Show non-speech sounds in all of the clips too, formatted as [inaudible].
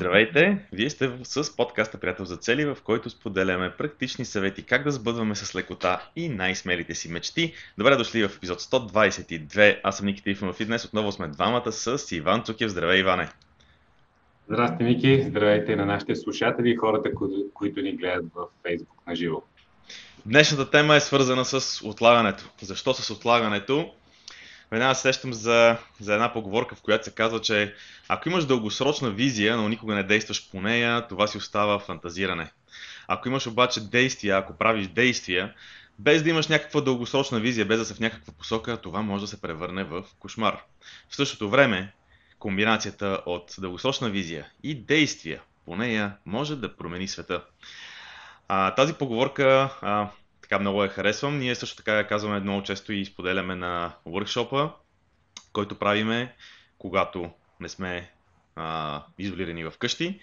Здравейте! Вие сте с подкаста Приятел за цели, в който споделяме практични съвети как да сбъдваме с лекота и най-смелите си мечти. Добре дошли в епизод 122. Аз съм Ники Трифонов и днес отново сме двамата с Иван Цукев. Здравей, Иване! Здрасти, Ники! Здравейте на нашите слушатели и хората, които ни гледат в Facebook на живо. Днешната тема е свързана с отлагането. Защо с отлагането? Веднага сещам за, за една поговорка, в която се казва, че ако имаш дългосрочна визия, но никога не действаш по нея, това си остава фантазиране. Ако имаш обаче действия, ако правиш действия, без да имаш някаква дългосрочна визия, без да се в някаква посока, това може да се превърне в кошмар. В същото време, комбинацията от дългосрочна визия и действия по нея може да промени света. А, тази поговорка а, така много я харесвам. Ние също така я казваме много често и споделяме на workshop който правиме, когато не сме а, изолирани в къщи.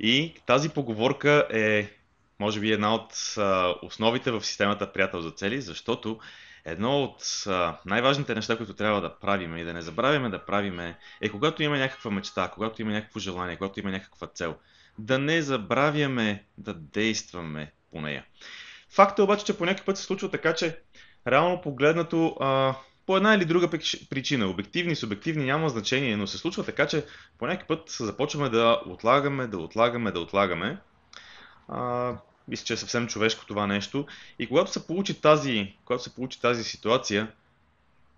И тази поговорка е, може би, една от а, основите в системата Приятел за цели, защото едно от а, най-важните неща, които трябва да правим и да не забравяме да правим е когато има някаква мечта, когато има някакво желание, когато има някаква цел, да не забравяме да действаме по нея. Факт е обаче, че по някакъв път се случва така, че реално погледнато а, по една или друга причина, обективни, субективни, няма значение, но се случва така, че по някакъв път започваме да отлагаме, да отлагаме, да отлагаме. А, мисля, че е съвсем човешко това нещо. И когато се получи тази, когато се получи тази ситуация,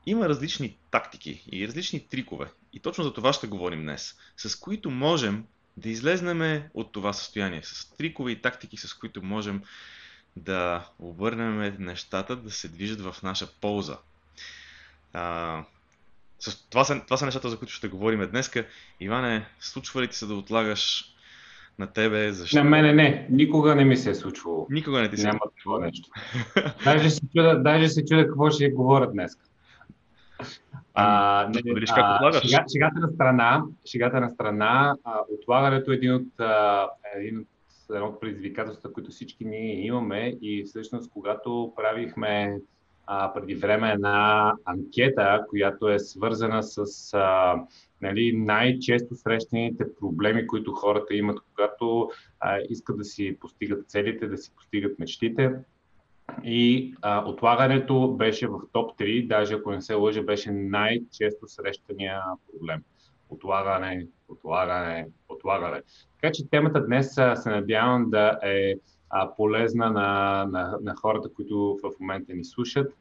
има различни тактики и различни трикове. И точно за това ще говорим днес, с които можем да излезнем от това състояние, с трикове и тактики, с които можем да обърнем нещата да се движат в наша полза. А, с, това, са, това са нещата, за които ще говорим днес. Иване, случва ли ти се да отлагаш на тебе? Защо? На мене не. Никога не ми се е случвало. Никога не ти се е Няма това нещо. даже, се чуда, даже се чуда какво ще говоря днес. А, не, видиш как отлагаш. Шега, шегата на страна, шегата на страна а, отлагането е един от, а, един от едно от предизвикателствата, които всички ние имаме и всъщност когато правихме а, преди време една анкета, която е свързана с а, нали, най-често срещаните проблеми, които хората имат, когато а, искат да си постигат целите, да си постигат мечтите. И а, отлагането беше в топ 3, даже ако не се лъжа, беше най-често срещания проблем. Отлагане, отлагане, отлагане. Така че темата днес се надявам да е полезна на, на, на хората, които в момента ни слушат.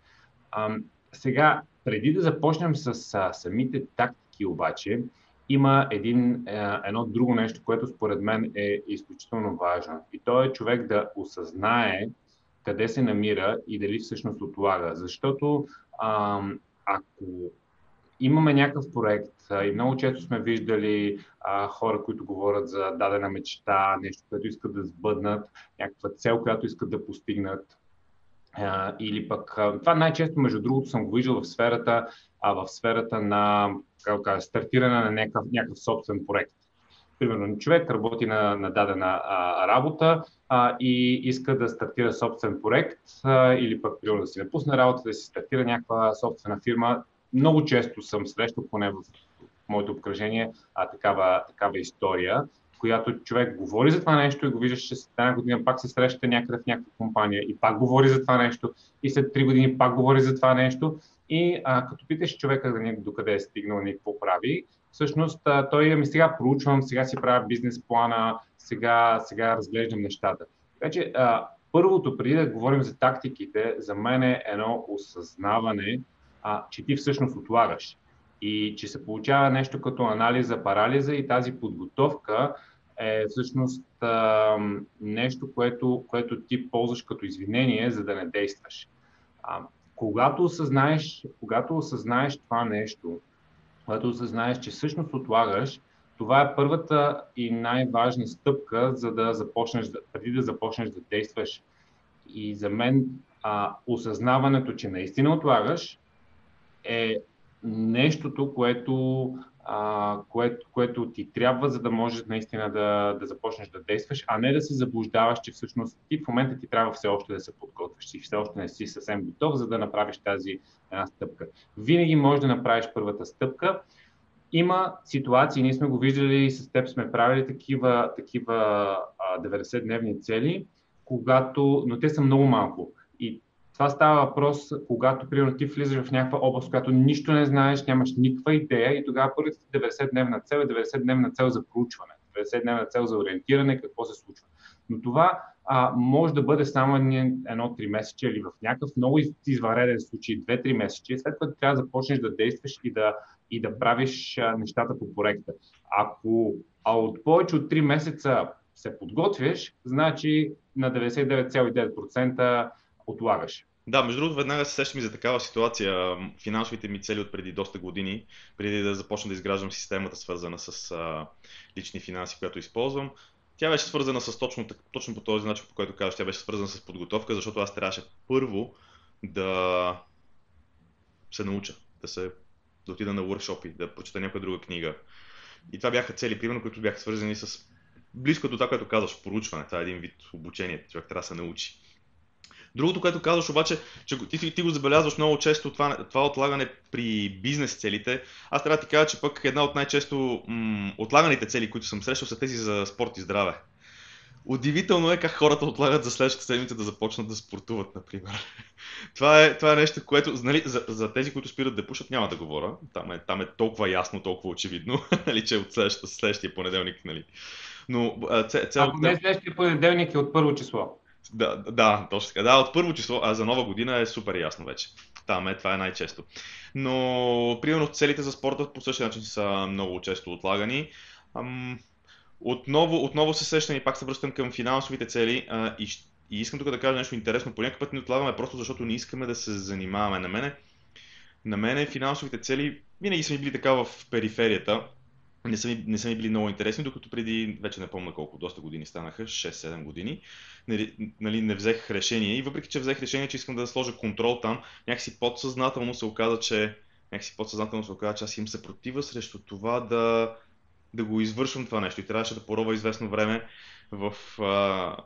Сега, преди да започнем с самите тактики обаче, има един, едно друго нещо, което според мен е изключително важно. И то е човек да осъзнае къде се намира и дали всъщност отлага. Защото ако имаме някакъв проект и много често сме виждали а, хора, които говорят за дадена мечта, нещо, което искат да сбъднат, някаква цел, която искат да постигнат. А, или пък, а, това най-често, между другото, съм го виждал в сферата, а, в сферата на как кажа, стартиране на някакъв, някакъв собствен проект. Примерно, човек работи на, на дадена а, работа а, и иска да стартира собствен проект а, или пък примерно да си напусне работа, да си стартира някаква собствена фирма много често съм срещал, поне в моето обкръжение, а, такава, такава история, която човек говори за това нещо и го виждаш, че след една година пак се среща някъде в някаква компания и пак говори за това нещо и след три години пак говори за това нещо и а, като питаш човека да докъде е стигнал и какво прави, всъщност а, той ами сега проучвам, сега си правя бизнес плана, сега, сега разглеждам нещата. Така че първото, преди да говорим за тактиките, за мен е едно осъзнаване а, че ти всъщност отлагаш. И че се получава нещо като анализа, парализа и тази подготовка е всъщност а, нещо, което, което ти ползваш като извинение, за да не действаш. А, когато, осъзнаеш, когато осъзнаеш това нещо, когато осъзнаеш, че всъщност отлагаш, това е първата и най-важна стъпка, за да започнеш, преди да започнеш да действаш. И за мен а, осъзнаването, че наистина отлагаш, е нещото, което, а, което, което ти трябва, за да можеш наистина да, да започнеш да действаш, а не да се заблуждаваш, че всъщност ти в момента ти трябва все още да се подготвиш и все още не си съвсем готов, за да направиш тази една стъпка. Винаги можеш да направиш първата стъпка Има ситуации, ние сме го виждали и с теб сме правили такива, такива 90-дневни цели, когато, но те са много малко. Това става въпрос, когато, примерно, ти влизаш в някаква област, която нищо не знаеш, нямаш никаква идея и тогава първите 90-дневна цел е 90-дневна цел за проучване, 90-дневна цел за ориентиране, какво се случва. Но това а, може да бъде само едно 3 месече или в някакъв много извънреден случай 2-3 месече, след което трябва да започнеш да действаш и да, и да правиш а, нещата по проекта. Ако а от повече от 3 месеца се подготвяш, значи на 99,9% отлагаш. Да, между другото, веднага се сещам и за такава ситуация. Финансовите ми цели от преди доста години, преди да започна да изграждам системата, свързана с а, лични финанси, която използвам, тя беше свързана с точно, точно по този начин, по който казваш, тя беше свързана с подготовка, защото аз трябваше първо да се науча, да, се, да отида на workshop да прочета някоя друга книга. И това бяха цели, примерно, които бяха свързани с близко до това, което казваш, поручване. Това е един вид обучение, човек трябва да се научи. Другото, което казваш обаче, че ти, ти го забелязваш много често това, това отлагане при бизнес целите. Аз трябва да ти кажа, че пък една от най-често м- отлаганите цели, които съм срещал, са тези за спорт и здраве. Удивително е как хората отлагат за следващата седмица да започнат да спортуват, например. [laughs] това, е, това е нещо, което нали, за, за тези, които спират да пушат, няма да говоря. Там е, там е толкова ясно, толкова очевидно, [laughs] нали, че от следващата, следващия понеделник. Нали. Но, цел... Ако не следващия понеделник е от първо число. Да, да, точно така. Да, от първо число, а за нова година е супер ясно вече. Там е, това е най-често. Но, примерно, целите за спорта по същия начин са много често отлагани. Ам, отново, отново се сещам и пак се връщам към финансовите цели а, и, и искам тук да кажа нещо интересно. По някакъв път ни отлагаме просто защото не искаме да се занимаваме. На мене, на мене финансовите цели винаги са ми били така в периферията не са, ми, не са ми били много интересни, докато преди, вече не помня колко, доста години станаха, 6-7 години, нали, нали, не взех решение и въпреки, че взех решение, че искам да сложа контрол там, някакси подсъзнателно се оказа, че някакси подсъзнателно се оказа, че аз имам съпротива срещу това да, да го извършвам това нещо. И трябваше да порова известно време в а,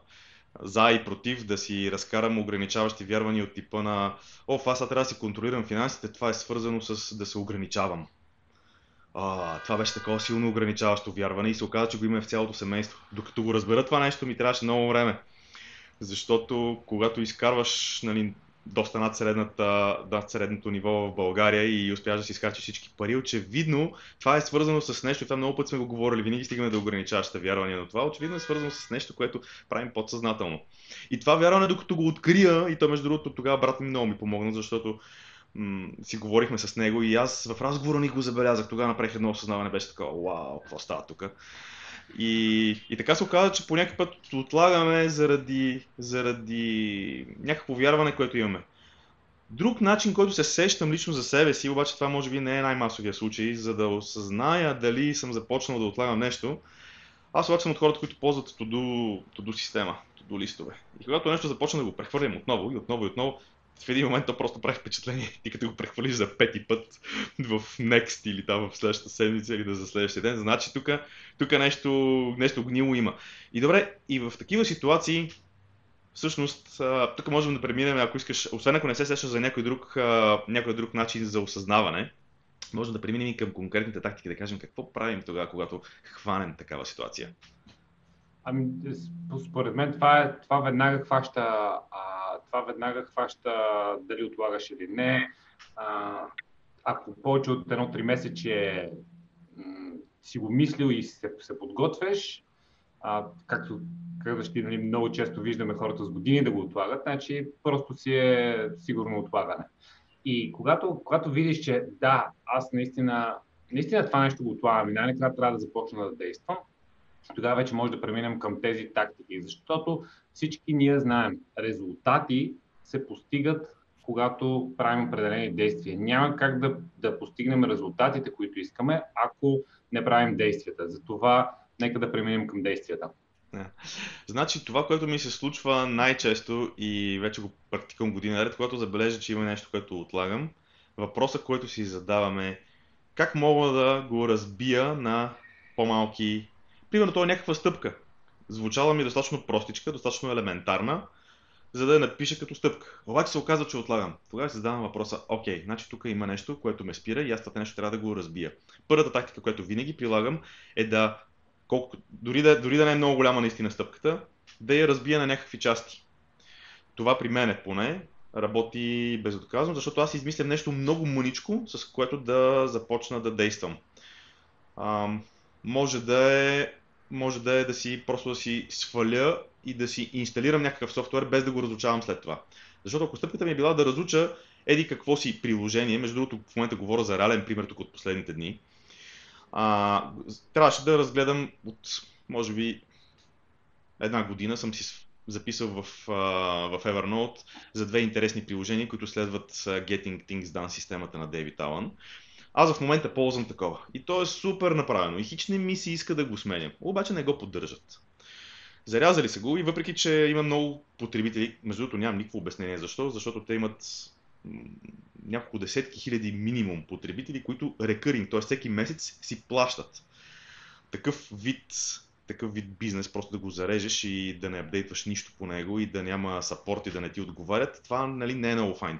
за и против, да си разкарам ограничаващи вярвания от типа на О, аз трябва да си контролирам финансите, това е свързано с да се ограничавам а, това беше такова силно ограничаващо вярване и се оказа, че го има в цялото семейство. Докато го разбера това нещо, ми трябваше много време. Защото когато изкарваш нали, доста над, средната, над средното ниво в България и успяваш да си изкарчиш всички пари, очевидно това е свързано с нещо, това много път сме го говорили, винаги стигаме да ограничаващите вярвания, но това очевидно е свързано с нещо, което правим подсъзнателно. И това вярване, докато го открия, и то между другото тогава брат ми много ми помогна, защото си говорихме с него и аз в разговора ни го забелязах. Тогава направих едно осъзнаване, беше така, вау, какво става тук? И, и така се оказа, че по някакъв път отлагаме заради, заради някакво вярване, което имаме. Друг начин, който се сещам лично за себе си, обаче това може би не е най-масовия случай, за да осъзная дали съм започнал да отлагам нещо, аз обаче съм от хората, които ползват to-do система, to-do листове. И когато нещо започна да го прехвърлям отново и отново и отново, в един момент то просто прави впечатление, ти като го прехвалиш за пети път в Next или там в следващата седмица или да за следващия ден, значи тук, тук нещо, нещо гнило има. И добре, и в такива ситуации, всъщност, тук можем да преминем, ако искаш, освен ако не се сещаш за някой друг, някой друг начин за осъзнаване, можем да преминем и към конкретните тактики, да кажем какво правим тогава, когато хванем такава ситуация. Ами, според мен това, е, това веднага хваща а, това веднага хваща дали отлагаш или не. А, ако повече от едно три месече си го мислил и се, се подготвяш, а, както казваш нали, много често виждаме хората с години да го отлагат, значи просто си е сигурно отлагане. И когато, когато видиш, че да, аз наистина, наистина това нещо го отлагам и най-накрая трябва да започна да действам, тогава вече може да преминем към тези тактики, защото всички ние знаем, резултати се постигат, когато правим определени действия. Няма как да, да постигнем резултатите, които искаме, ако не правим действията. Затова нека да преминем към действията. Значи това, което ми се случва най-често и вече го практикувам година наред, когато забележа, че има нещо, което отлагам, въпросът, който си задаваме как мога да го разбия на по-малки Примерно, това е някаква стъпка. Звучала ми достатъчно простичка, достатъчно елементарна, за да я напиша като стъпка. Обаче се оказва, че отлагам. Тогава се задавам въпроса, окей, значи тук има нещо, което ме спира и аз това нещо трябва да го разбия. Първата тактика, която винаги прилагам е да, колко, дори, да, дори да не е много голяма наистина стъпката, да я разбия на някакви части. Това при мен е поне работи безотказно, защото аз измислям нещо много мъничко, с което да започна да действам. А, може да е може да е да си просто да си сваля и да си инсталирам някакъв софтуер без да го разучавам след това. Защото ако стъпката ми е била да разуча еди какво си приложение, между другото в момента говоря за реален пример тук от последните дни, а, трябваше да разгледам от, може би, една година съм си записал в, в Evernote за две интересни приложения, които следват Getting Things Done системата на Дейвид Алън. Аз в момента ползвам такова. И то е супер направено. И хич не ми се иска да го сменям. Обаче не го поддържат. Зарязали са го и въпреки, че има много потребители, между другото нямам никакво обяснение защо, защото те имат няколко десетки хиляди минимум потребители, които рекъринг, т.е. всеки месец си плащат. Такъв вид, такъв вид бизнес, просто да го зарежеш и да не апдейтваш нищо по него и да няма сапорт и да не ти отговарят, това нали, не е много файн.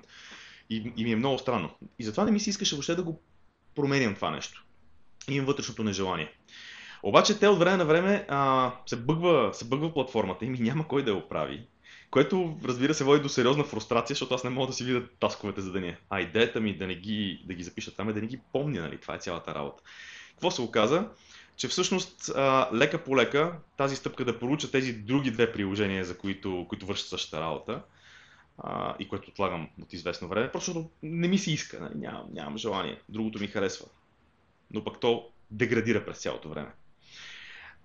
И, и ми е много странно. И затова не ми се искаше въобще да го променям това нещо. Имам вътрешното нежелание. Обаче те от време на време а, се, бъгва, се бъгва платформата и ми няма кой да я оправи. Което, разбира се, води до сериозна фрустрация, защото аз не мога да си видя тасковете за деня. А идеята ми да, не ги, да ги запиша там е да не ги помня, нали? Това е цялата работа. Какво се оказа? Че всъщност а, лека по лека тази стъпка да поруча тези други две приложения, за които, които вършат същата работа, а, и което отлагам от известно време, просто не ми се иска, нали? нямам, нямам желание. Другото ми харесва. Но пък то деградира през цялото време.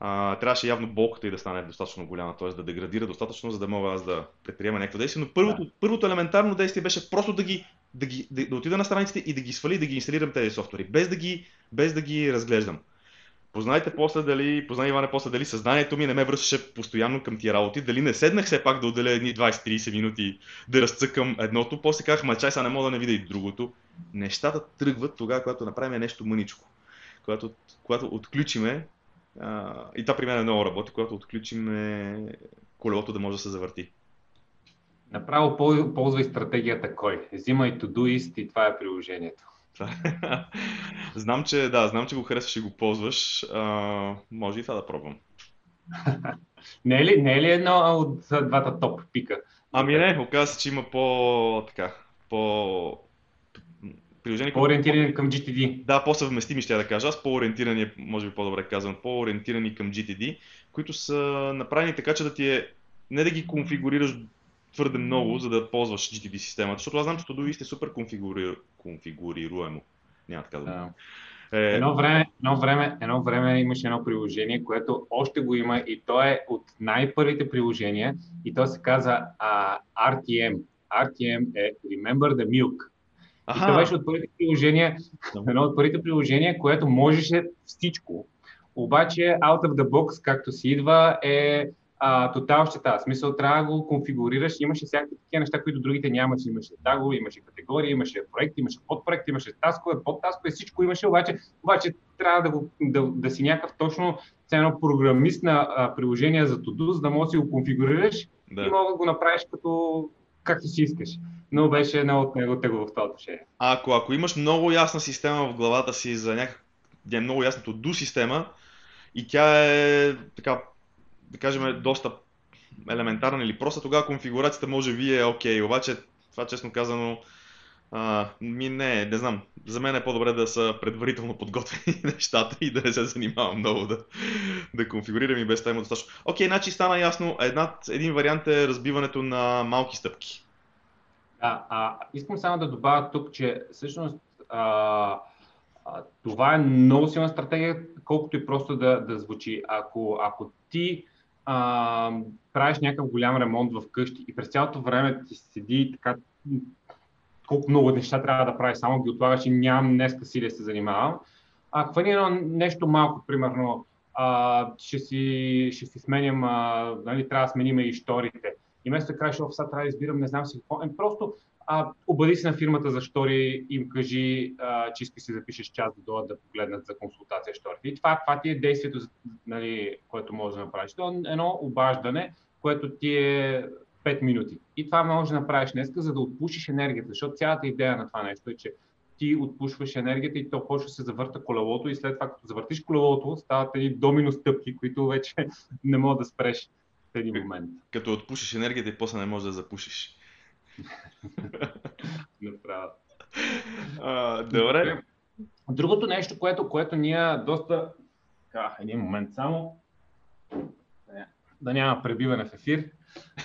А, трябваше явно болката и да стане достатъчно голяма, т.е. да деградира достатъчно, за да мога аз да предприема някакво действие. Но първото, да. първото елементарно действие беше просто да, ги, да, ги, да, да отида на страниците и да ги свали, да ги инсталирам тези софтуери, без да ги, без да ги разглеждам. Познайте после дали, познай Иване после дали съзнанието ми не ме връщаше постоянно към тия работи, дали не седнах все пак да отделя едни 20-30 минути да разцъкам едното, после казах, ма чай сега не мога да не видя и другото. Нещата тръгват тогава, когато направим нещо мъничко. Когато, когато отключиме, и това при мен е много работи, когато отключиме колелото да може да се завърти. Направо ползвай стратегията кой. Взимай Todoist и това е приложението. [laughs] знам, че, да, знам, че го харесваш и го ползваш. А, може и това да пробвам. [laughs] не, е ли, не е ли едно от двата топ пика? Ами не, оказва се, че има по, така, по приложение. По-ориентирани към GTD. Да, по-съвместими ще я да кажа. Аз по-ориентирани, може би по-добре казвам, по-ориентирани към GTD, които са направени така, че да ти е не да ги конфигурираш твърде много, за да ползваш GTD системата, защото аз знам, че Todoist е супер конфигури... конфигурируемо. Няма така да е... Едно, време, едно, време, едно време имаше едно приложение, което още го има и то е от най-първите приложения и то се казва uh, RTM. RTM е Remember the Milk. Аха. И това беше от първите приложения, едно от първите приложения, което можеше всичко. Обаче out of the box, както си идва, е а, тотал щета. В смисъл трябва да го конфигурираш. Имаше всякакви такива неща, които другите нямаше. Имаше тагове, имаше категории, имаше проекти, имаше подпроекти, имаше таскове, подтаскове, всичко имаше, обаче, обаче трябва да, го, да, да си някакъв точно цено програмист на а, приложение за Todo, за да можеш да си го конфигурираш да. и мога да го направиш като както си искаш. Но беше едно от него тегло в това отношение. Ако, ако имаш много ясна система в главата си за някакъв, е много ясното до система и тя е така да кажем, доста елементарна или проста, тогава конфигурацията може би е окей. Okay. Обаче, това честно казано, а, ми не, не знам. За мен е по-добре да са предварително подготвени [laughs] нещата и да не се занимавам много да, да конфигурирам и без има достатъчно. Окей, значи стана ясно. Една, един вариант е разбиването на малки стъпки. Да, а, искам само да добавя тук, че всъщност а, а, това е много силна стратегия, колкото и просто да, да звучи. Ако, ако ти а, правиш някакъв голям ремонт в къщи и през цялото време ти седи така колко много неща трябва да правиш, само ги отлагаш и нямам днеска си да се занимавам. А хвани едно нещо малко, примерно, а, ще, си, ще си сменям, а, нали, трябва да сменим и шторите. И вместо да кажеш, сега трябва да избирам, не знам си какво. Ем, просто а, обади се на фирмата за штори, им кажи, а, че искаш си запишеш час да дойдат да погледнат за консултация шторите. И това, това ти е действието, нали, което можеш да направиш. Това е едно обаждане, което ти е 5 минути. И това може да направиш днес, за да отпушиш енергията, защото цялата идея на това нещо е, че ти отпушваш енергията и то почва се завърта колелото и след това, като завъртиш колелото, стават едни домино стъпки, които вече [laughs] не могат да спреш в един момент. Като отпушиш енергията и после не можеш да запушиш. [laughs] Направо. А, добре. Другото нещо, което, което ние доста... А, един момент само. Да няма пребиване в ефир.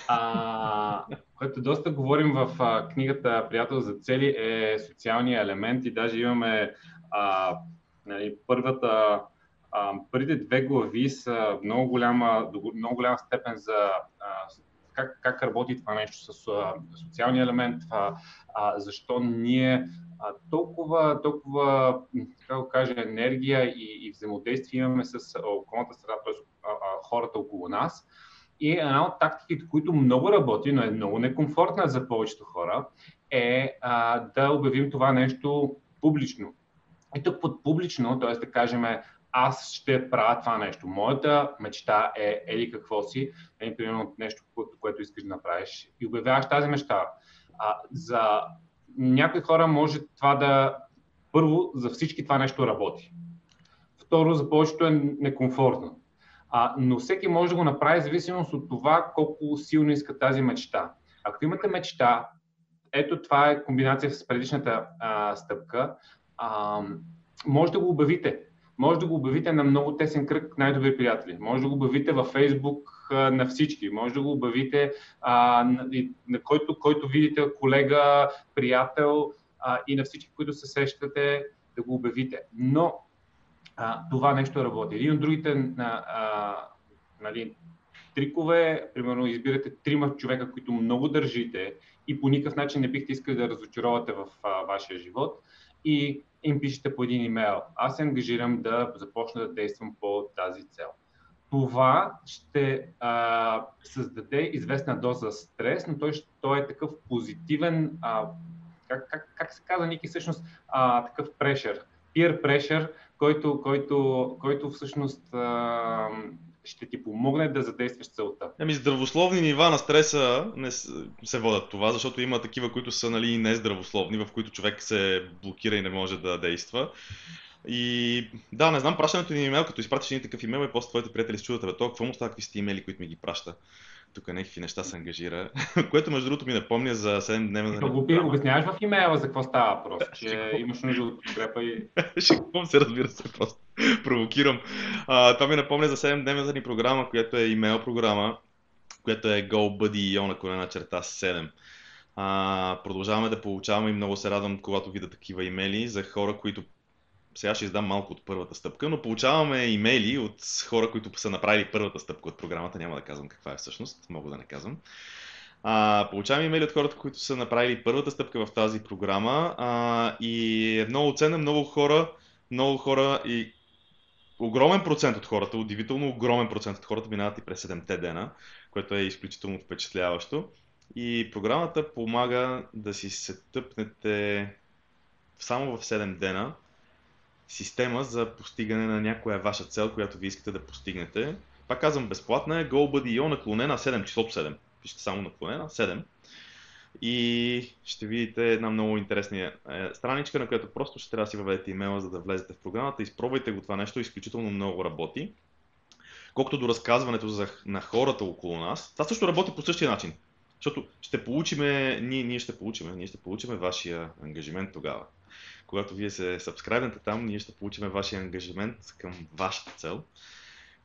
А, което доста говорим в а, книгата Приятел за цели е социалния елемент и даже имаме а, нали, първата, а, първите две глави са много голяма, много голяма степен за а, как, как работи това нещо с а, социалния елемент, а, а, защо ние а, толкова, толкова, как да кажа, енергия и, и взаимодействие имаме с околната среда, т.е. хората около нас. И една от тактиките, които много работи, но е много некомфортна за повечето хора, е а, да обявим това нещо публично. И тук под публично, т.е. да кажем, аз ще правя това нещо. Моята мечта е ели какво си, е, примерно нещо, което, което искаш да направиш и обявяваш тази мечта. А, за някои хора може това да... Първо, за всички това нещо работи. Второ, за повечето е некомфортно. А, но всеки може да го направи зависимост от това колко силно иска тази мечта. Ако имате мечта, ето това е комбинация с предишната а, стъпка, а, може да го обявите. Може да го обявите на много тесен кръг най-добри приятели. Може да го обявите във Фейсбук на всички. Може да го обявите а, на, на който, който видите колега, приятел а, и на всички, които се сещате, да го обявите. Но а, това нещо работи. Един от другите а, а, нали, трикове, примерно избирате трима човека, които много държите и по никакъв начин не бихте искали да разочаровате в а, вашия живот и им пишете по един имейл. Аз се ангажирам да започна да действам по тази цел. Това ще а, създаде известна доза стрес, но той, той е такъв позитивен, а, как, как, как се казва, Ники, всъщност а, такъв прешер, peer pressure, който, който, който всъщност а, ще ти помогне да задействаш целта. Ами здравословни нива на стреса не се водят това, защото има такива, които са нали, нездравословни, в които човек се блокира и не може да действа. И да, не знам, пращането ни имейл, като изпратиш един такъв имейл и после твоите приятели се чудат, бе, то какво му става, какви сте имейли, които ми ги праща тук някакви неща се ангажира, [laughs] което между другото ми напомня за 7 дневна да го обясняваш в имейла за какво става въпрос, че имаш нужда от подкрепа и... [laughs] Шикувам се, разбира се, просто [laughs] провокирам. А, това ми напомня за 7 дневната ни програма, която е имейл програма, която е GoBuddy на колена черта 7. А, продължаваме да получаваме и много се радвам, когато видя такива имейли за хора, които сега ще издам малко от първата стъпка, но получаваме имейли от хора, които са направили първата стъпка от програмата. Няма да казвам каква е всъщност, мога да не казвам. А, получаваме имейли от хората, които са направили първата стъпка в тази програма а, и е много ценна, много хора, много хора и огромен процент от хората, удивително огромен процент от хората минават и през 7-те дена, което е изключително впечатляващо. И програмата помага да си се тъпнете само в 7 дена система за постигане на някоя ваша цел, която ви искате да постигнете. Пак казвам, безплатна е GoBuddy.io наклонена 7, числото 7. Пишете само наклонена 7. И ще видите една много интересна е, страничка, на която просто ще трябва да си въведете имейла, за да влезете в програмата. Изпробвайте го това нещо, изключително много работи. Колкото до разказването за, на хората около нас, това също работи по същия начин. Защото ще получиме, ние, ние ще получиме, ние ще получиме вашия ангажимент тогава когато вие се сабскрайбнете там, ние ще получим вашия ангажимент към вашата цел,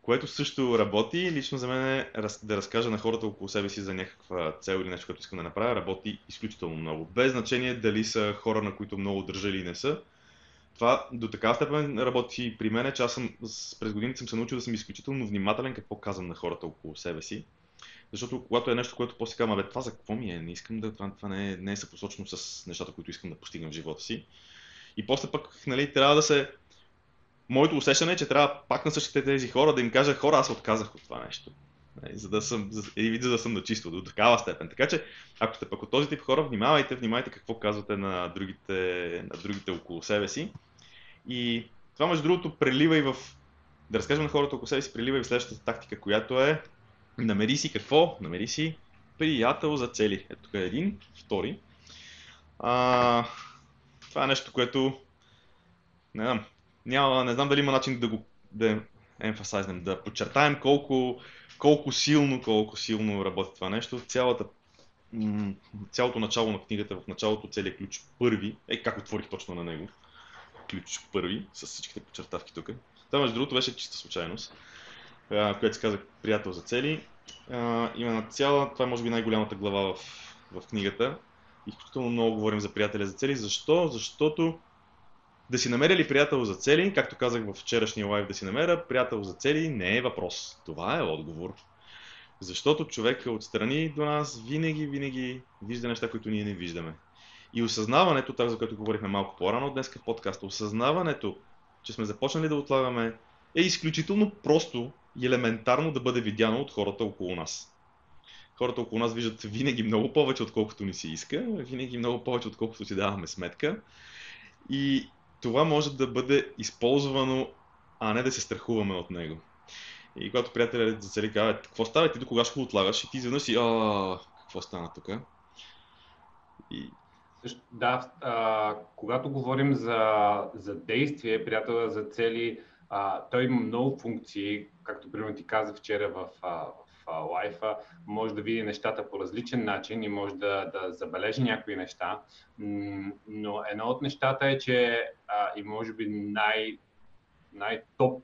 което също работи. Лично за мен е да разкажа на хората около себе си за някаква цел или нещо, което искам да направя, работи изключително много. Без значение дали са хора, на които много държа или не са. Това до такава степен работи при мен, че аз съм, през годините съм се научил да съм изключително внимателен какво казвам на хората около себе си. Защото когато е нещо, което после казвам, бе, това за какво ми е? Не искам да, това, това не, е, не е съпосочно с нещата, които искам да постигна в живота си. И после пък нали, трябва да се... Моето усещане е, че трябва пак на същите тези хора да им кажа, хора, аз отказах от това нещо. Нали, за да съм, за, за да съм начисто до такава степен. Така че, ако сте пък от този тип хора, внимавайте, внимавайте какво казвате на другите, на другите около себе си. И това, между другото, прелива и в, да разкажем на хората около себе си, прелива и в следващата тактика, която е намери си какво? Намери си приятел за цели. Ето тук е един, втори. А, това е нещо, което не знам, няма, не знам дали има начин да го да емфасайзнем, да подчертаем колко, колко силно, колко силно работи това нещо. Цялата, цялото начало на книгата, в началото целият ключ първи, е как отворих точно на него, ключ първи, с всичките подчертавки тук. Това между другото беше чиста случайност, която се казва Приятел за цели. Има на цяла, това е може би най-голямата глава в, в книгата. Изключително много говорим за приятеля за цели. Защо? Защото да си намеря ли приятел за цели, както казах в вчерашния лайв да си намеря, приятел за цели не е въпрос. Това е отговор. Защото човека отстрани до нас винаги, винаги вижда неща, които ние не виждаме. И осъзнаването, това за което говорихме малко по-рано днес в подкаста, осъзнаването, че сме започнали да отлагаме, е изключително просто и елементарно да бъде видяно от хората около нас. Хората около нас виждат винаги много повече, отколкото ни се иска, винаги много повече, отколкото си даваме сметка. И това може да бъде използвано, а не да се страхуваме от него. И когато приятелят за цели казва, какво става, ти до кога ще го отлагаш? И ти изведнъж си, а, какво стана тук? И... Да, а, когато говорим за, за действие, приятел за цели, а, той има много функции, както примерно ти каза вчера в, в лайфа, може да види нещата по различен начин и може да, да забележи някои неща. Но едно от нещата е, че а, и може би най, най-топ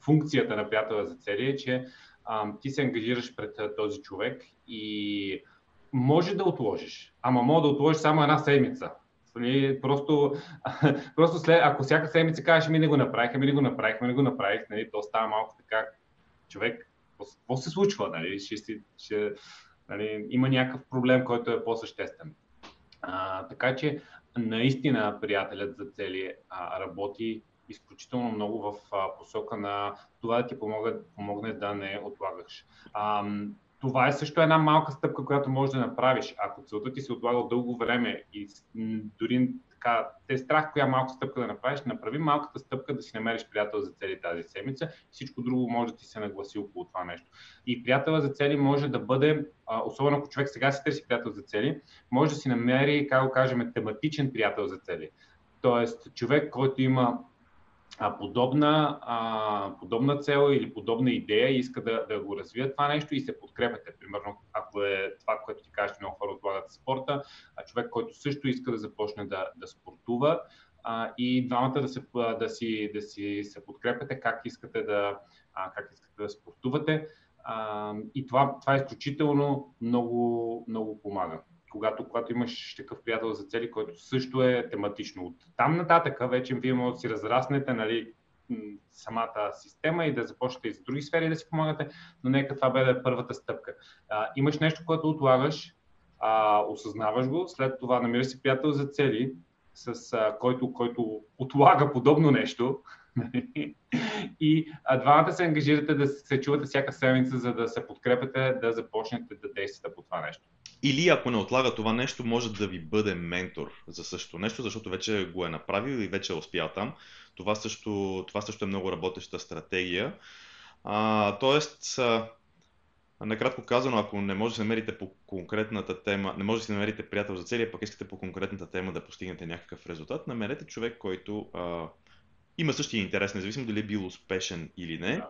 функцията на приятела за цели е, че а, ти се ангажираш пред а, този човек и може да отложиш, ама може да отложиш само една седмица. Нали, просто, [laughs] просто след, ако всяка седмица кажеш, ми не го направихме, ми не го направихме, не го направих, нали, то става малко така, човек какво се случва, нали? Ще, ще, нали? има някакъв проблем, който е по-съществен. А, така че наистина приятелят за цели а, работи изключително много в а, посока на това да ти помогне, помогне да не отлагаш. А, това е също една малка стъпка, която можеш да направиш. Ако целта ти се отлага дълго време и дори така, те страх коя малка стъпка да направиш, направи малката стъпка да си намериш приятел за цели тази седмица. Всичко друго може да ти се нагласи около това нещо. И приятел за цели може да бъде, особено ако човек сега си търси приятел за цели, може да си намери, как го кажем, тематичен приятел за цели. Тоест, човек, който има а, подобна, а, подобна цел или подобна идея и иска да, да го развият това нещо и се подкрепяте. Примерно, ако е това, което ти кажеш, много хора отлагат спорта, а човек, който също иска да започне да, да спортува, а, и двамата да, се, да, си, да си се подкрепяте как искате да, а, как искате да спортувате. А, и това, това изключително много, много помага когато, когато имаш такъв приятел за цели, който също е тематично. От там нататък вече вие може да си разраснете нали, самата система и да започнете и за други сфери да си помагате, но нека това бъде първата стъпка. А, имаш нещо, което отлагаш, а, осъзнаваш го, след това намираш си приятел за цели, с а, който, който отлага подобно нещо, [laughs] и а, двамата се ангажирате да се чувате всяка седмица, за да се подкрепяте, да започнете да действате по това нещо. Или ако не отлага това нещо, може да ви бъде ментор за същото нещо, защото вече го е направил и вече е успял там. Това също, това също е много работеща стратегия. А, тоест, а, накратко казано, ако не може да се намерите по конкретната тема, не може да си намерите приятел за целия, пък искате по конкретната тема да постигнете някакъв резултат, намерете човек, който а, има същия интерес, независимо дали е бил успешен или не. Да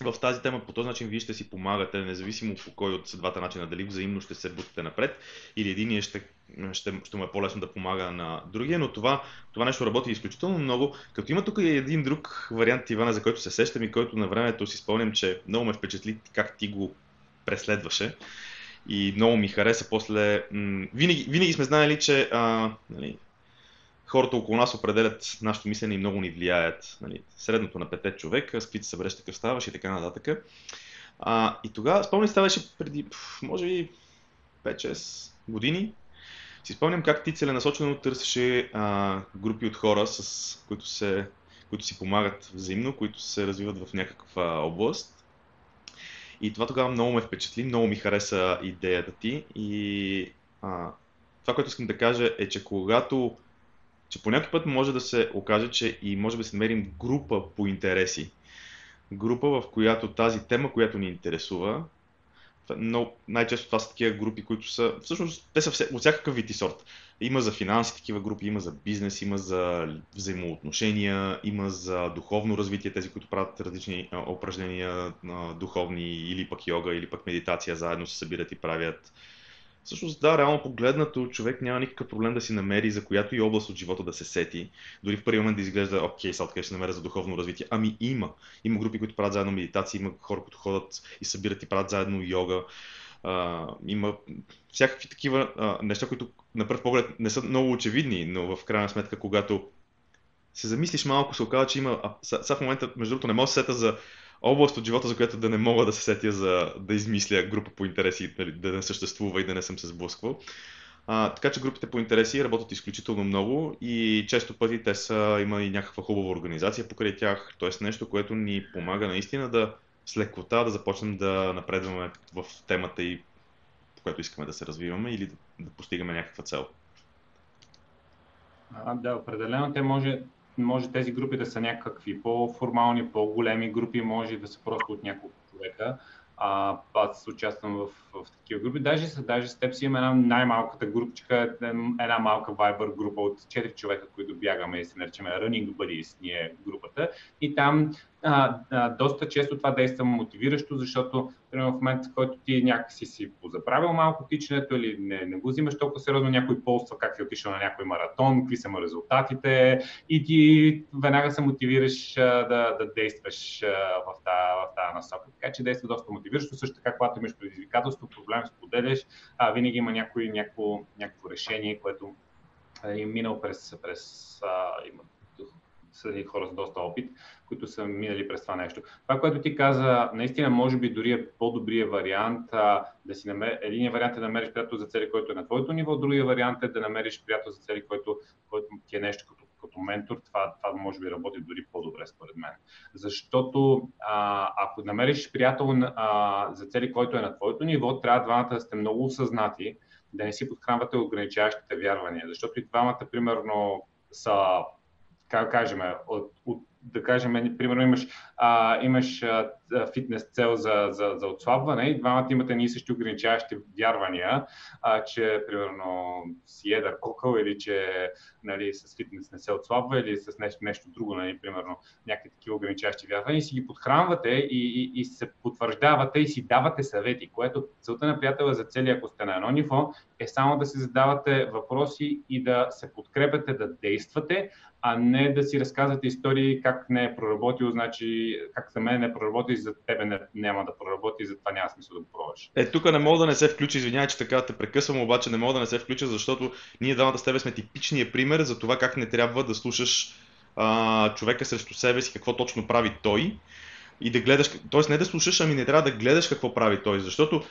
в тази тема по този начин вие ще си помагате, независимо по кой от двата начина, дали взаимно ще се бутате напред или един ще, ще, ще му е по-лесно да помага на другия, но това, това нещо работи изключително много. Като има тук и един друг вариант, Ивана, за който се сещам и който на времето си спомням, че много ме впечатли как ти го преследваше и много ми хареса после. Винаги, винаги сме знаели, че а, нали, хората около нас определят нашето мислене и много ни влияят. Нали, средното на пете човека, с се събереш, такъв ставаш и така нататък. А, и тогава, спомням, ставаше преди, може би, 5-6 години. Си спомням как ти целенасочено търсеше а, групи от хора, с които, се, които си помагат взаимно, които се развиват в някаква област. И това тогава много ме впечатли, много ми хареса идеята ти. И а, това, което искам да кажа е, че когато че по някакъв път може да се окаже, че и може да се намерим група по интереси. Група, в която тази тема, която ни интересува, но най-често това са такива групи, които са, всъщност, те са от всякакъв вид и сорт. Има за финанси такива групи, има за бизнес, има за взаимоотношения, има за духовно развитие, тези, които правят различни упражнения, духовни или пък йога, или пък медитация, заедно се събират и правят. Всъщност, да, реално погледнато, човек няма никакъв проблем да си намери за която и област от живота да се сети. Дори в първи момент да изглежда, окей, сега откъде ще намеря за духовно развитие. Ами има. Има групи, които правят заедно медитация, има хора, които ходят и събират и правят заедно йога. А, има всякакви такива а, неща, които на пръв поглед не са много очевидни, но в крайна сметка, когато се замислиш малко, се оказва, че има. Сега в момента, между другото, не мога да се сета за област от живота, за която да не мога да се сетя за да измисля група по интереси, нали, да не съществува и да не съм се сблъсквал. А, така че групите по интереси работят изключително много и често пъти те са, има и някаква хубава организация покрай тях, т.е. нещо, което ни помага наистина да с лекота да започнем да напредваме в темата и по която искаме да се развиваме или да, да постигаме някаква цел. А, да, определено те може може тези групи да са някакви по-формални, по-големи групи, може да са просто от няколко човека. А, аз участвам в, в такива групи. Даже, даже с теб си имам една най-малката групчика, една малка Viber група от 4 човека, които бягаме и се наричаме Running Buddies, ние групата. И там а, а, доста често това действа мотивиращо, защото примерно, в момента, в който ти някакси си позаправил малко тичането или не, не го взимаш толкова сериозно, някой полства как си отишъл на някой маратон, какви са му резултатите и ти веднага се мотивираш а, да, да действаш а, в тази насока. Така че действа доста мотивиращо. Също така, когато имаш предизвикателство, проблем, споделяш, а, винаги има някой, някакво, някакво решение, което е минал през, през а, има, са хора с доста опит, които са минали през това нещо. Това, което ти каза, наистина може би дори е по-добрия вариант а, да си намериш, единия вариант е да намериш приятел за цели, който е на твоето ниво, другия вариант е да намериш приятел за цели, който, който ти е нещо като, като ментор. Това, това може би работи дори по-добре според мен. Защото а, ако намериш приятел а, за цели, който е на твоето ниво, трябва двамата да сте много осъзнати, да не си подхранвате ограничаващите вярвания. Защото и двамата, примерно, са как кажем, от, от да кажем, примерно имаш, а, имаш а, фитнес цел за, за, за отслабване и двамата имате ние същи ограничаващи вярвания, а, че примерно си едър кокъл или че нали, с фитнес не се отслабва или с нещо, нещо друго, нали, примерно някакви такива ограничаващи вярвания и си ги подхранвате и, и, и се потвърждавате и си давате съвети, което целта на приятела за цели, ако сте на едно ниво, е само да си задавате въпроси и да се подкрепяте, да действате, а не да си разказвате истории как не е проработил, значи как за мен не проработи, за тебе не, няма да проработи, затова няма смисъл да го пробваш. Е, тук не мога да не се включи, извинявай, че така те прекъсвам, обаче не мога да не се включа, защото ние двамата с тебе сме типичния пример за това как не трябва да слушаш а, човека срещу себе си, какво точно прави той и да гледаш, т.е. не да слушаш, ами не трябва да гледаш какво прави той, защото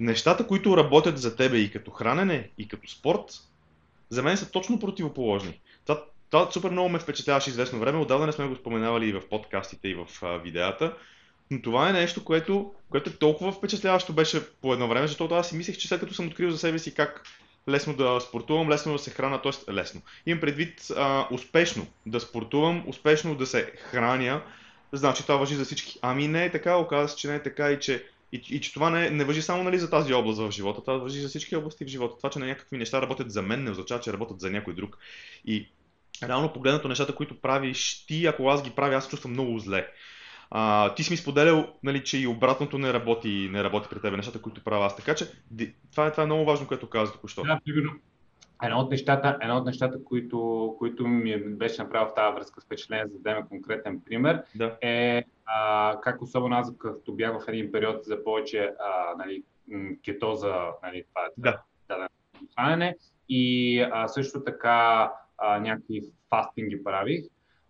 нещата, които работят за тебе и като хранене, и като спорт, за мен са точно противоположни. Това, това супер много ме впечатляваше известно време, отдавна не сме го споменавали и в подкастите, и в а, видеята, но това е нещо, което, което е толкова впечатляващо беше по едно време, защото аз си мислех, че след като съм открил за себе си как лесно да спортувам, лесно да се храна, т.е. лесно. Имам предвид а, успешно да спортувам, успешно да се храня, значи това въжи за всички. Ами не е така, оказва се, че не е така и че и, и че това не, не въжи само нали, за тази област в живота, това въжи за всички области в живота. Това, че на някакви неща работят за мен, не означава, че работят за някой друг. И реално погледнато нещата, които правиш ти, ако аз ги правя, аз се чувствам много зле. А, ти си ми споделял, нали, че и обратното не работи, не работи при тебе, нещата, които правя аз. Така че това е, това е много важно, което каза току-що. Да, примерно, Едно от нещата, едно от нещата които, които ми беше направил в тази връзка с впечатление, за да дадем конкретен пример, да. е а, как особено аз, като бях в един период за повече а, нали, кетоза, нали, това е да. да, хранене, и а, също така а, някакви фастинги правих.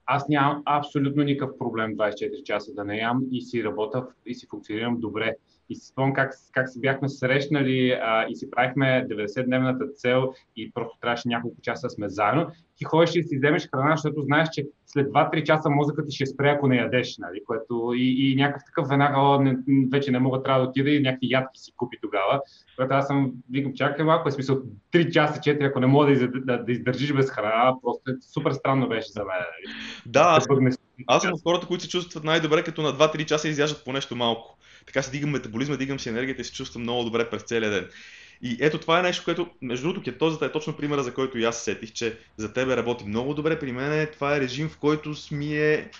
Аз нямам абсолютно никакъв проблем 24 часа да не ям и си работя и си функционирам добре. И си спомням как, как се бяхме срещнали а, и си правихме 90-дневната цел и просто трябваше няколко часа сме заедно. Ти ходиш и си вземеш храна, защото знаеш, че след 2-3 часа мозъкът ти ще спре, ако не ядеш, нали? Което и, и някакъв такъв веднага, о, не, вече не мога, трябва да отида и някакви ядки си купи тогава. Което аз съм, викам, чакай малко, е смисъл 3 часа, 4, ако не мога да, из, да, да издържиш без храна, просто е супер странно беше за мен. Нали? Да, аз, аз съм от хората, които се чувстват най-добре, като на 2-3 часа изяждат по нещо малко. Така се дигам метаболизма, дигам си енергията и се чувствам много добре през целия ден. И ето това е нещо, което, между другото, кетозата е точно примера, за който и аз сетих, че за тебе работи много добре. При мен това е режим, в който ми е...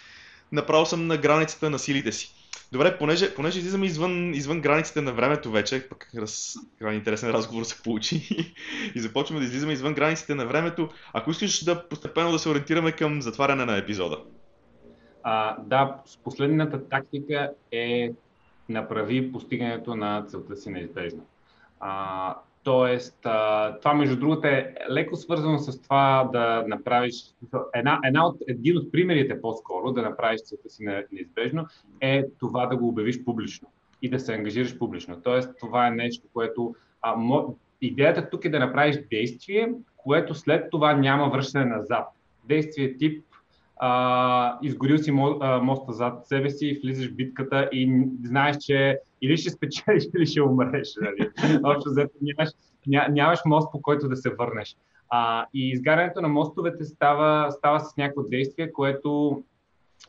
Направо съм на границата на силите си. Добре, понеже, понеже излизаме извън, извън границите на времето вече, пък раз, интересен разговор се получи [laughs] и започваме да излизаме извън границите на времето, ако искаш да постепенно да се ориентираме към затваряне на епизода. А, да, последната тактика е направи постигането на целта си неизбежно. А, тоест, а, това между другото е леко свързано с това да направиш, една, една от, един от примерите по-скоро да направиш целта си неизбежно е това да го обявиш публично и да се ангажираш публично. Тоест, това е нещо, което а, мо, идеята тук е да направиш действие, което след това няма връщане назад. Действие тип а, изгорил си моста зад себе си, влизаш в битката и знаеш, че или ще спечелиш, или ще умреш. Нали? Общо взето нямаш, ня, нямаш мост, по който да се върнеш. А, и изгарянето на мостовете става, става с някакво действие, което,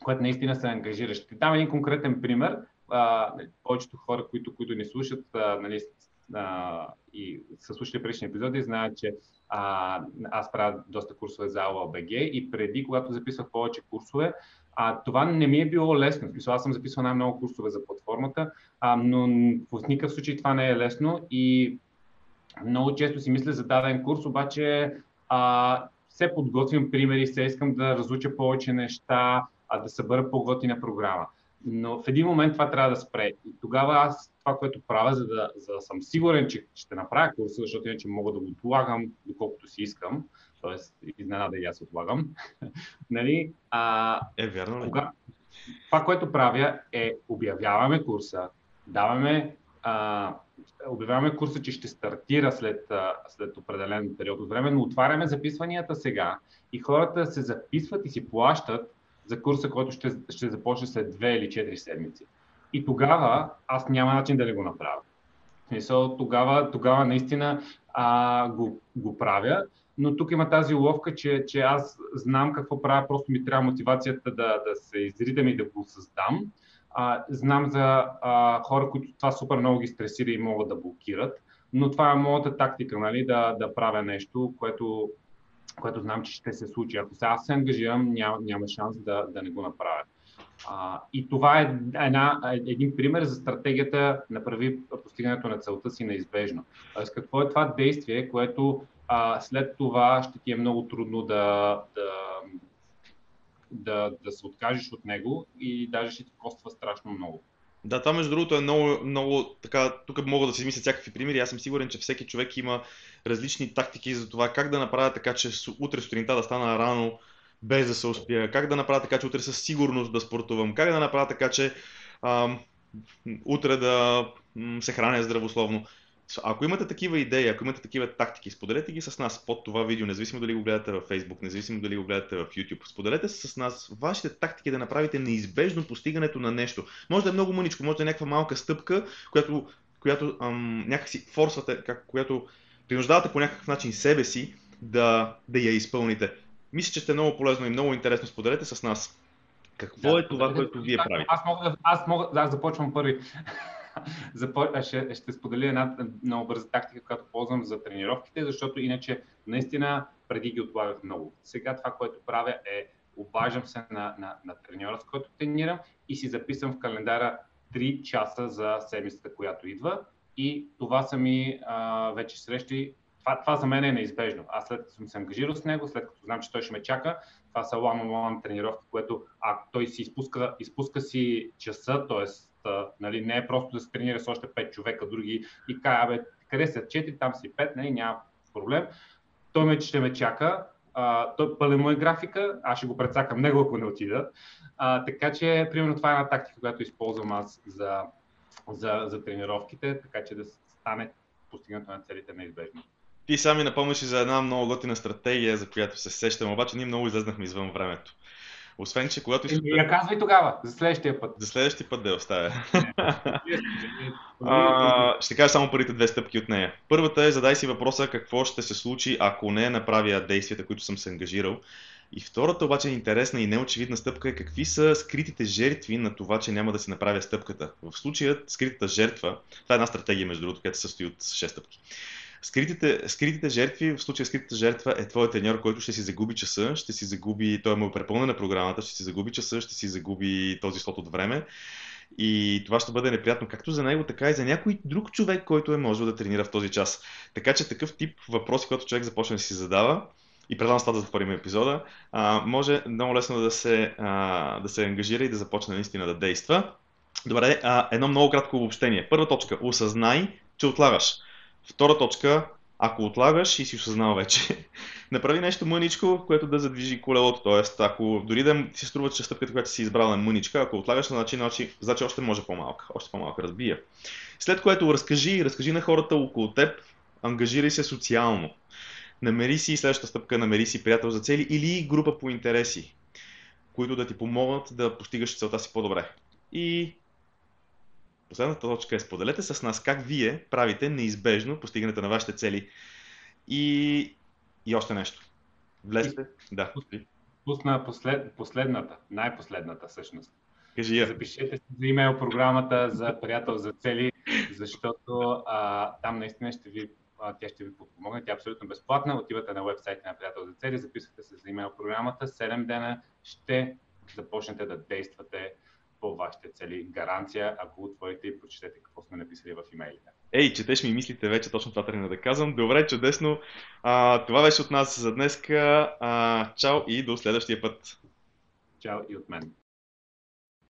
което наистина се ангажира. Ще дам един конкретен пример. А, повечето хора, които, които ни слушат, а, нали, а, и са слушали предишни епизоди, знаят, че а, аз правя доста курсове за АОБГ и преди, когато записвах повече курсове, а, това не ми е било лесно. Смисъл, аз съм записал най-много курсове за платформата, а, но в никакъв случай това не е лесно и много често си мисля за даден курс, обаче а, се подготвим примери, се искам да разуча повече неща, а да събера по-готина програма. Но в един момент това трябва да спре. И тогава аз това, което правя, за да, за да съм сигурен, че ще направя курса, защото иначе мога да го отлагам доколкото си искам, т.е. изненада и аз отлагам. [laughs] нали? а, е, верно ли? Кога... Това, което правя е обявяваме курса, даваме а, обявяваме курса, че ще стартира след, след определен период от време, но отваряме записванията сега и хората се записват и си плащат за курса, който ще, ще започне след 2 или 4 седмици. И тогава аз няма начин да не го направя. Смисъл, тогава, тогава наистина а, го, го правя, но тук има тази уловка, че, че аз знам какво правя, просто ми трябва мотивацията да, да се изритам и да го създам. А, знам за а, хора, които това супер много ги стресира и могат да блокират, но това е моята тактика, нали, да, да правя нещо, което, което знам, че ще се случи. Ако сега се ангажирам, няма, няма шанс да, да не го направя. А, и това е една, един пример за стратегията направи постигането на целта си неизбежно. Тоест, какво е това действие, което а, след това ще ти е много трудно да, да, да, да се откажеш от него и даже ще ти коства страшно много. Да, това между другото е много, много така, тук мога да си измисля всякакви примери. Аз съм сигурен, че всеки човек има различни тактики за това как да направя така, че утре сутринта да стана рано, без да се успя, как да направя така, че утре със сигурност да спортувам, как да направя така, че ам, утре да м, се храня здравословно. Ако имате такива идеи, ако имате такива тактики, споделете ги с нас под това видео, независимо дали го гледате в Facebook, независимо дали го гледате в YouTube. Споделете с нас вашите тактики да направите неизбежно постигането на нещо. Може да е много мъничко, може да е някаква малка стъпка, която, която ам, някакси форсвате, как, която принуждавате по някакъв начин себе си да, да я изпълните. Мисля, че сте много полезно и много интересно. Споделете с нас. Какво да, е това, което вие правите? Аз мога, аз мога, аз започвам първи. [laughs] ще, ще споделя една много бърза тактика, която ползвам за тренировките, защото иначе наистина преди ги отлагах много. Сега това, което правя е обаждам се на, на, на треньора, с който тренирам и си записвам в календара 3 часа за седмицата, която идва. И това са ми а, вече срещи. Това, това за мен е неизбежно. Аз след като съм се ангажирал с него, след като знам, че той ще ме чака, това са one-on-one тренировки, което а, той си изпуска, изпуска си часа, т.е нали, не е просто да се тренира с още 5 човека, други и кая, абе, къде са 4, там си 5, нали, няма проблем. Той ме ще ме чака, а, той пълен му е графика, аз ще го прецакам него, ако не отида. А, така че, примерно, това е една тактика, която използвам аз за, за, за тренировките, така че да стане постигането на целите неизбежно. Ти сами напомниш и за една много готина стратегия, за която се сещам, обаче ние много излезнахме извън времето. Освен, че когато искаш... Я казвай тогава, за следващия път. За следващия път да я оставя. [laughs] а, ще кажа само първите две стъпки от нея. Първата е задай си въпроса какво ще се случи, ако не направя действията, които съм се ангажирал. И втората обаче е интересна и неочевидна стъпка е какви са скритите жертви на това, че няма да си направя стъпката. В случая скритата жертва, това е една стратегия между другото, която се състои от 6 стъпки. Скритите, скритите жертви, в случая скритата жертва е твоят треньор, който ще си загуби часа, ще си загуби, той му е препълнена програмата, ще си загуби часа, ще си загуби този слот от време. И това ще бъде неприятно както за него, така и за някой друг човек, който е можел да тренира в този час. Така че такъв тип въпроси, който човек започне да си задава, и предлагам с това да затворим епизода, а, може много лесно да се, а, да се ангажира и да започне наистина да действа. Добре, а, едно много кратко обобщение. Първа точка. Осъзнай, че отлагаш. Втора точка, ако отлагаш и си осъзнал вече, [laughs] направи нещо мъничко, което да задвижи колелото. Тоест, ако дори да се струва, че стъпката, която си избрал е мъничка, ако отлагаш, значи, значи, значи още може по-малка. Още по-малка разбия. След което разкажи, разкажи на хората около теб, ангажирай се социално. Намери си следващата стъпка, намери си приятел за цели или група по интереси, които да ти помогнат да постигаш целта си по-добре. И Последната точка е споделете с нас как вие правите неизбежно постигането на вашите цели. И, и още нещо. Влезте. И, да. Пусна послед, последната, най-последната всъщност. Кажи я. Запишете се за имейл програмата за приятел за цели, защото а, там наистина ще ви, а, тя ще ви подпомогне. Тя е абсолютно безплатна. Отивате на вебсайта на приятел за цели, записвате се за имейл програмата. 7 дена ще започнете да действате по вашите цели. Гаранция, ако отворите и прочетете какво сме написали в имейлите. Ей, четеш ми мислите вече, точно това трябва да казвам. Добре, чудесно. А, това беше от нас за днес. Чао и до следващия път. Чао и от мен.